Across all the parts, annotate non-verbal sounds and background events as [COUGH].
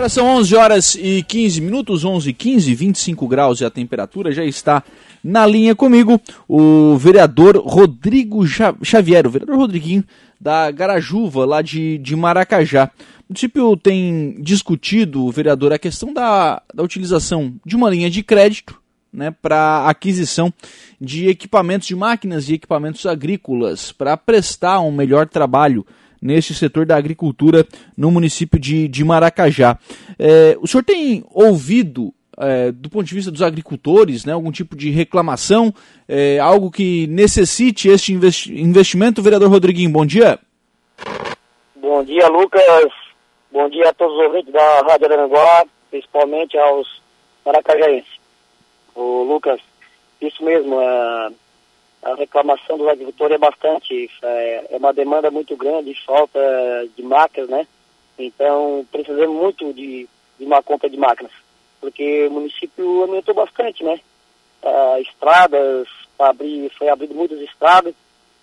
Agora são 11 horas e 15 minutos, 11 e 15, 25 graus e a temperatura já está na linha comigo o vereador Rodrigo Xavier, o vereador Rodriguinho da Garajuva, lá de, de Maracajá. O município tem discutido, vereador, a questão da, da utilização de uma linha de crédito né, para aquisição de equipamentos de máquinas e equipamentos agrícolas para prestar um melhor trabalho neste setor da agricultura no município de, de Maracajá. É, o senhor tem ouvido, é, do ponto de vista dos agricultores, né, algum tipo de reclamação, é, algo que necessite este investimento? Vereador Rodriguinho, bom dia. Bom dia, Lucas. Bom dia a todos os ouvintes da Rádio Aranguá, principalmente aos maracajaenses. O Lucas, isso mesmo, a, a reclamação dos agricultores é bastante, é, é, uma demanda muito grande, falta de máquinas, né? Então, precisamos muito de, de uma compra de máquinas, porque o município aumentou bastante, né? Ah, estradas, abrir, foi abrido muitas estradas,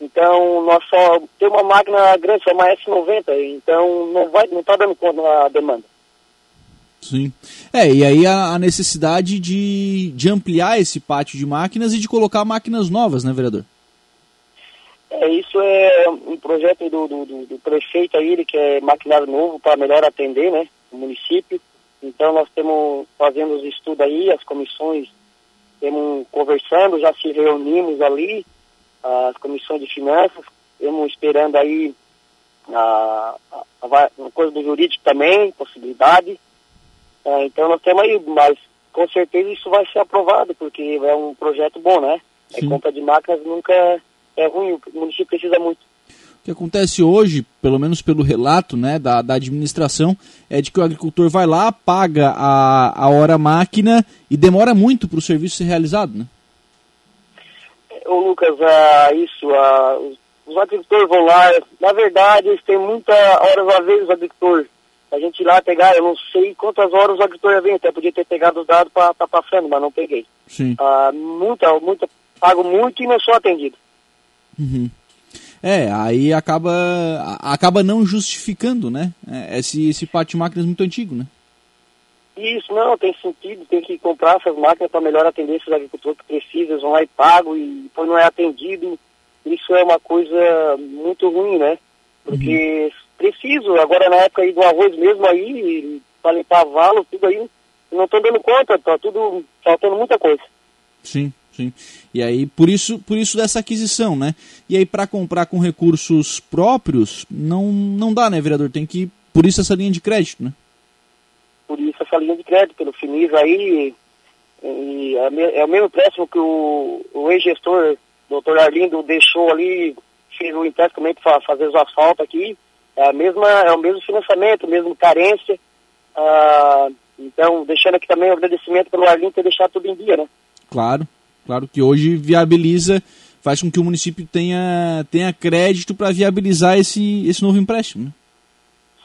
então nós só temos uma máquina grande, é uma S90, então não vai, não está dando conta da demanda. Sim. É, e aí a, a, necessidade de, de ampliar esse pátio de máquinas e de colocar máquinas novas, né, vereador? É, isso é um projeto do, do, do, prefeito aí, ele quer maquinário novo para melhor atender, né, o município. Então nós temos fazendo os estudos aí, as comissões temos conversando, já se reunimos ali, as comissões de finanças, temos esperando aí a, a, a, coisa do jurídico também, possibilidade. É, então nós temos aí, mas com certeza isso vai ser aprovado, porque é um projeto bom, né? A é, compra de máquinas nunca é, é ruim, o município precisa muito. O que acontece hoje, pelo menos pelo relato né, da, da administração, é de que o agricultor vai lá, paga a, a hora máquina e demora muito para o serviço ser realizado, né? Ô Lucas, uh, isso, os, agricultores vão lá, na verdade eles têm muita horas a vez os agricultores a gente ir lá pegar, eu não sei quantas horas o agricultor vem, até podia ter pegado os dados para estar tá passando, mas não peguei. Sim. Ah, muita, muita, pago muito e não sou atendido. Uhum. É, aí acaba, acaba não justificando, né? É, esse, esse pátio de máquinas muito antigo, né? Isso, não, tem sentido, tem que comprar essas máquinas para melhor atender esses agricultores que precisam, eles vão lá e pagam e depois não é atendido. Isso é uma coisa muito ruim, né? Porque uhum preciso, agora na época aí do arroz mesmo aí, para limpar valo, tudo aí, não estou dando conta, tá tudo faltando muita coisa. Sim, sim. E aí, por isso, por isso dessa aquisição, né? E aí, para comprar com recursos próprios, não, não dá, né, vereador? Tem que. Por isso essa linha de crédito, né? Por isso essa linha de crédito, pelo Finis aí, e é, o mesmo empréstimo que o, o ex-gestor, doutor Arlindo, deixou ali, fez o empréstimo para fazer os asfaltos aqui, é, a mesma, é o mesmo financiamento, mesmo carência. Ah, então, deixando aqui também o agradecimento pelo Arlindo ter deixado tudo em dia, né? Claro, claro que hoje viabiliza, faz com que o município tenha, tenha crédito para viabilizar esse, esse novo empréstimo, né?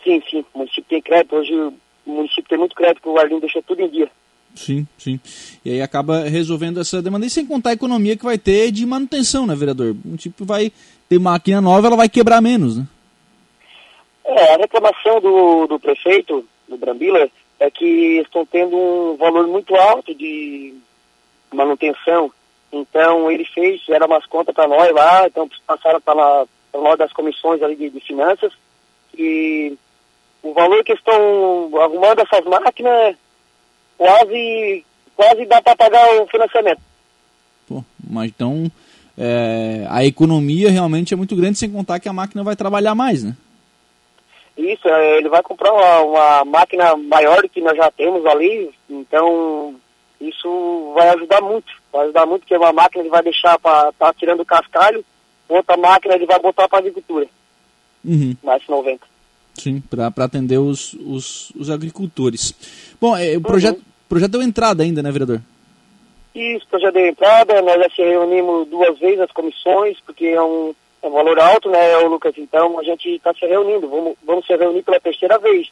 Sim, sim, o município tem crédito, hoje o município tem muito crédito porque o Arlindo deixou tudo em dia. Sim, sim. E aí acaba resolvendo essa demanda. E sem contar a economia que vai ter de manutenção, né, vereador? O município vai ter máquina nova, ela vai quebrar menos, né? É, a reclamação do, do prefeito, do Brambila, é que estão tendo um valor muito alto de manutenção. Então ele fez, era umas contas para nós lá, então passaram para nós das comissões ali de, de, finanças e o valor que estão arrumando essas máquinas quase quase dá para pagar o financiamento. Pô, mas então é, a economia realmente é muito grande sem contar que a máquina vai trabalhar mais, né? Isso, é, ele vai comprar uma, uma, máquina maior do que nós já temos ali, então isso vai ajudar muito. Vai ajudar muito, porque uma máquina ele vai deixar para estar tá tirando o cascalho, outra máquina ele vai botar para agricultura. Uhum. Mais 90. Sim, para atender os, os, os, agricultores. Bom, é, o uhum. projeto, projeto deu entrada ainda, né, vereador? Isso, o projeto deu entrada, nós já se reunimos duas vezes as comissões, porque é um é um valor alto, né, Lucas? Então a gente está se reunindo, vamos, vamos se reunir pela terceira vez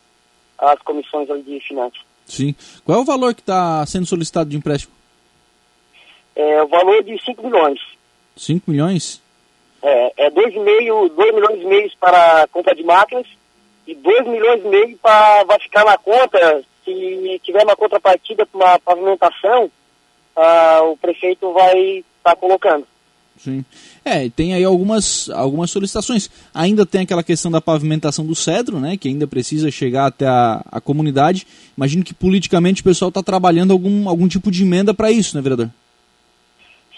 as comissões de finanças. Sim. Qual é o valor que está sendo solicitado de empréstimo? É o valor de 5 milhões. 5 milhões? É, é 2,5 2 milhões e meio para compra de máquinas e 2 milhões e meio pra, vai ficar na conta, se tiver uma contrapartida para uma pavimentação, ah, o prefeito vai estar tá colocando. Sim. É, tem aí algumas, algumas solicitações. Ainda tem aquela questão da pavimentação do cedro, né? Que ainda precisa chegar até a, a comunidade. Imagino que politicamente o pessoal está trabalhando algum, algum tipo de emenda para isso, né, vereador?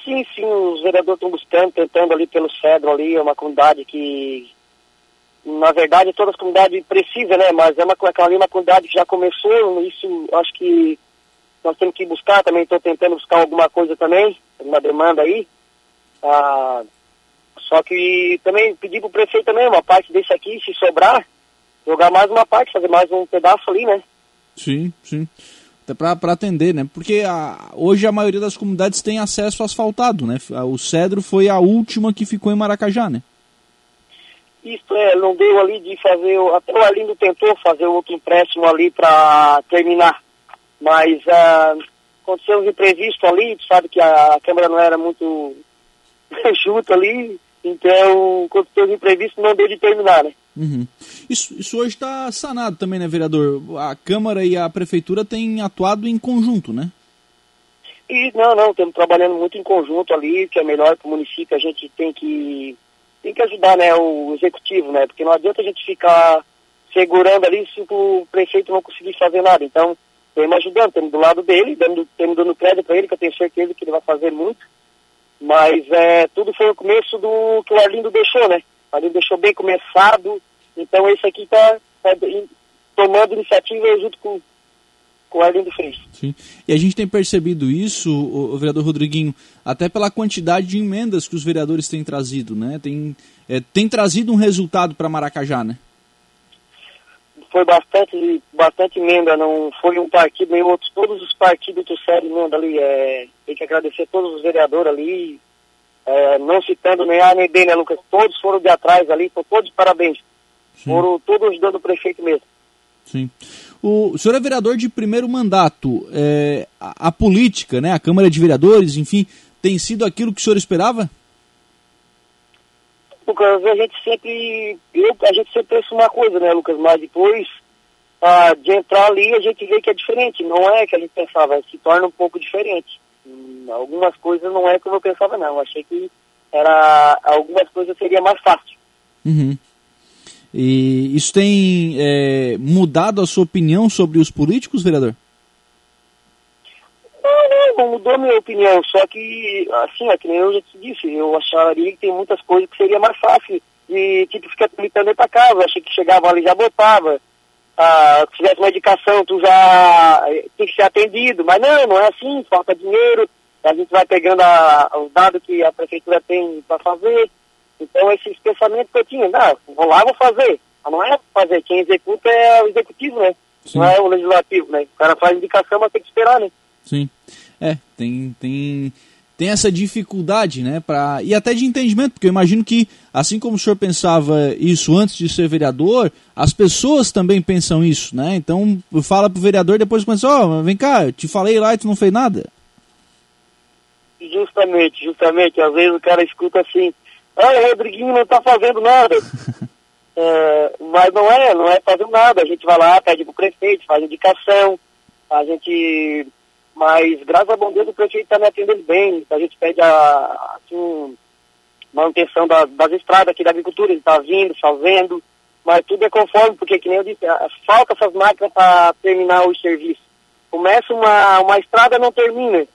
Sim, sim, os vereadores estão buscando, tentando ali pelo cedro ali, é uma comunidade que, na verdade, todas as comunidades precisam, né? Mas é uma, aquela ali uma comunidade que já começou, isso acho que nós temos que buscar também, estou tentando buscar alguma coisa também, alguma demanda aí. Ah, só que também pedi para o prefeito também, uma parte desse aqui, se sobrar, jogar mais uma parte, fazer mais um pedaço ali, né? Sim, sim. Até para atender, né? Porque a, hoje a maioria das comunidades tem acesso asfaltado, né? O Cedro foi a última que ficou em Maracajá, né? Isso é, não deu ali de fazer, até o Arlindo tentou fazer outro empréstimo ali para terminar, mas uh, aconteceu um imprevisto ali, sabe que a Câmara não era muito [LAUGHS] junto ali, então, quando teve imprevisto, não deu de terminar, né? Uhum. Isso, isso hoje está sanado também, né, vereador? A Câmara e a Prefeitura têm atuado em conjunto, né? E, não, não, estamos trabalhando muito em conjunto ali, que é melhor para o município, a gente tem que, tem que ajudar, né, o executivo, né? Porque não adianta a gente ficar segurando ali se o prefeito não conseguir fazer nada. Então, estamos ajudando, estamos do lado dele, estamos dando crédito para ele, que eu tenho certeza que ele vai fazer muito. Mas é, tudo foi o começo do que o Arlindo deixou, né? O Arlindo deixou bem começado, então esse aqui está tá tomando iniciativa junto com, com o Arlindo fez. Sim. E a gente tem percebido isso, o, vereador Rodriguinho, até pela quantidade de emendas que os vereadores têm trazido, né? Tem, é, tem trazido um resultado para Maracajá, né? Foi bastante, bastante emenda, não foi um partido nem outro, todos os partidos trouxeram emenda ali, é, tem que agradecer todos os vereadores ali, é, não citando nem A nem B, né, Lucas, todos foram de atrás ali, foram todos parabéns, Sim. foram todos ajudando o prefeito mesmo. Sim. O, o senhor é vereador de primeiro mandato, é, a, a política, né, a Câmara de Vereadores, enfim, tem sido aquilo que o senhor esperava? Lucas, a gente sempre, eu, a gente sempre pensa uma coisa, né, Lucas, mas depois ah, de entrar ali a gente vê que é diferente, não é que a gente pensava, se torna um pouco diferente. Hum, algumas coisas não é como eu pensava, não. Achei que era algumas coisas seria mais fácil. Uhum. E isso tem é, mudado a sua opinião sobre os políticos, vereador? Mudou minha opinião, só que, assim, é que nem eu já te disse, eu acharia que tem muitas coisas que seria mais fácil de, tipo, ficar tramitando aí pra casa, eu achei que chegava ali já botava, ah, se tivesse uma indicação, tu já eh, tem que ser atendido, mas não, não é assim, falta dinheiro, a gente vai pegando a, os dados que a prefeitura tem para fazer, então esses pensamentos que eu tinha, não, vou lá, vou fazer, mas não é fazer, quem executa é o executivo, né? Sim. Não é o legislativo, né? O cara faz indicação, mas tem que esperar, né? Sim. É, tem, tem, tem essa dificuldade, né? Pra, e até de entendimento, porque eu imagino que, assim como o senhor pensava isso antes de ser vereador, as pessoas também pensam isso, né? Então fala pro vereador depois começa, ó, oh, vem cá, eu te falei lá e tu não fez nada. Justamente, justamente. Às vezes o cara escuta assim, ah, o Rodriguinho não tá fazendo nada. [LAUGHS] é, mas não é, não é fazendo nada. A gente vai lá, pede pro prefeito, faz indicação, a gente mas graças a bom Deus o prefeito está me atendendo bem. A gente pede a assim, manutenção da, das estradas aqui da agricultura, ele está vindo, fazendo, mas tudo é conforme, porque que nem eu disse, falta essas máquinas para terminar o serviço. Começa uma, uma estrada não termina.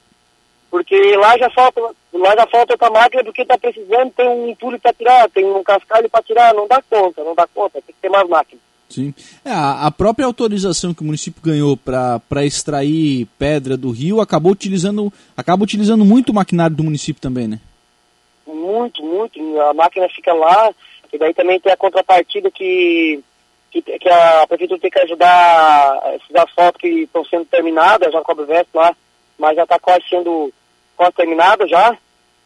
Porque lá já falta, lá já falta outra máquina porque está precisando, tem um entulho para tirar, tem um cascalho para tirar, não dá conta, não dá conta, tem que ter mais máquinas. Sim. É, a, própria autorização que o município ganhou para extrair pedra do rio acabou utilizando, acaba utilizando muito o maquinário do município também, né? Muito, muito. A máquina fica lá, e daí também tem a contrapartida que, que, que a prefeitura tem que ajudar esses asfaltos que estão sendo terminados, já cobre Veste lá, mas já está quase sendo quase terminado já.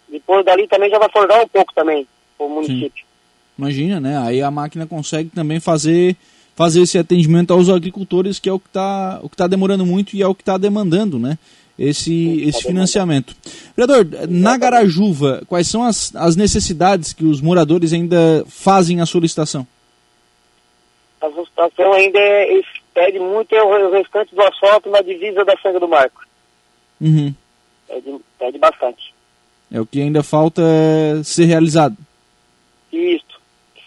Depois dali também já vai folgar um pouco também o município. Sim. Imagina, né? Aí a máquina consegue também fazer fazer esse atendimento aos agricultores, que é o que está o que tá demorando muito e é o que está demandando, né? Esse, esse financiamento. Vereador, na Garajuva, quais são as, as necessidades que os moradores ainda fazem a solicitação? As, situação ainda é, pede muito é o restante do asfalto na divisa da Sanga do Marco. Uhum. Pede, pede bastante. É o que ainda falta ser realizado. Isso.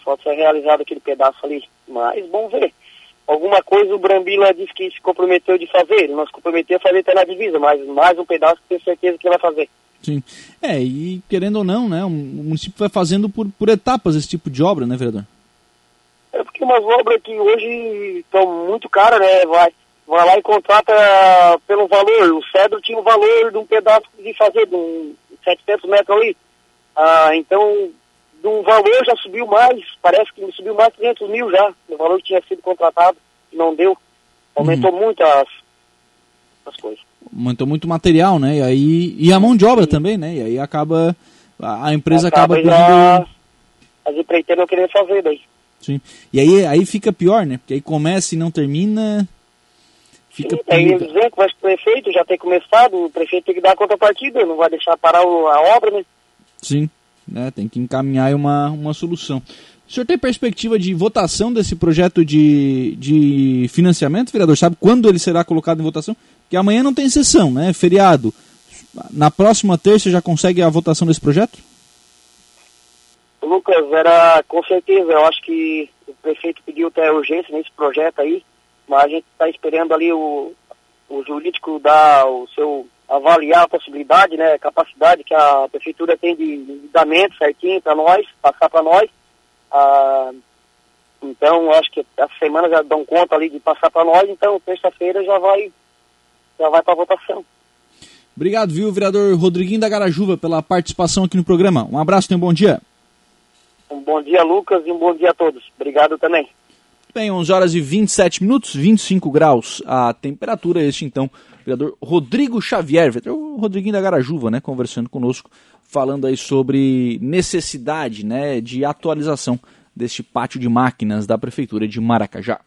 Falta ser realizado aquele pedaço ali. Mas vamos ver. Alguma coisa o Brambila disse que se comprometeu de fazer. Ele não se comprometeu a fazer até na divisa, mas mais um pedaço que tenho certeza que ele vai fazer. Sim. É, e querendo ou não, né, o município vai fazendo por, por etapas esse tipo de obra, né, vereador? É porque umas obras que hoje estão muito caras, né, vai, vai lá e contrata pelo valor. O Cedro tinha o valor de um pedaço de fazer, de um 700 metros ali. Ah, então, do valor já subiu mais, parece que subiu mais de 500 mil já, o valor que tinha sido contratado, não deu. Aumentou uhum. muito as, as coisas. Aumentou muito material, né? E, aí, e a mão de obra Sim. também, né? E aí acaba. A, empresa acaba, acaba já, As empreiteiras não querendo fazer daí. Sim. E aí, aí fica pior, né? Porque aí começa e não termina. Fica Sim, aí eles vêm, conversa com o prefeito, já tem começado, o prefeito tem que dar a contrapartida, não vai deixar parar o, a obra, né? Sim né? Tem que encaminhar uma, uma solução. O senhor tem perspectiva de votação desse projeto de, de financiamento, vereador? Sabe quando ele será colocado em votação? Que amanhã não tem sessão, né? Feriado. Na próxima terça já consegue a votação desse projeto? Lucas, era com certeza, eu acho que o prefeito pediu até urgência nesse projeto aí, mas a gente está esperando ali o, o jurídico dar o seu avaliar a possibilidade, né, a capacidade que a prefeitura tem de endividamento certinho para nós, passar para nós. Ah, então, acho que essa semana já dão conta ali de passar para nós, então terça-feira já vai já vai para votação. Obrigado, viu, vereador Rodriguinho da Garajuva, pela participação aqui no programa. Um abraço e um bom dia. Um bom dia, Lucas, e um bom dia a todos. Obrigado também. Bem, 11 horas e 27 minutos, 25 graus a temperatura. Este, então, vereador Rodrigo Xavier, vereador Rodriguinho da Garajuva, né, conversando conosco, falando aí sobre necessidade, né, de atualização deste pátio de máquinas da prefeitura de Maracajá.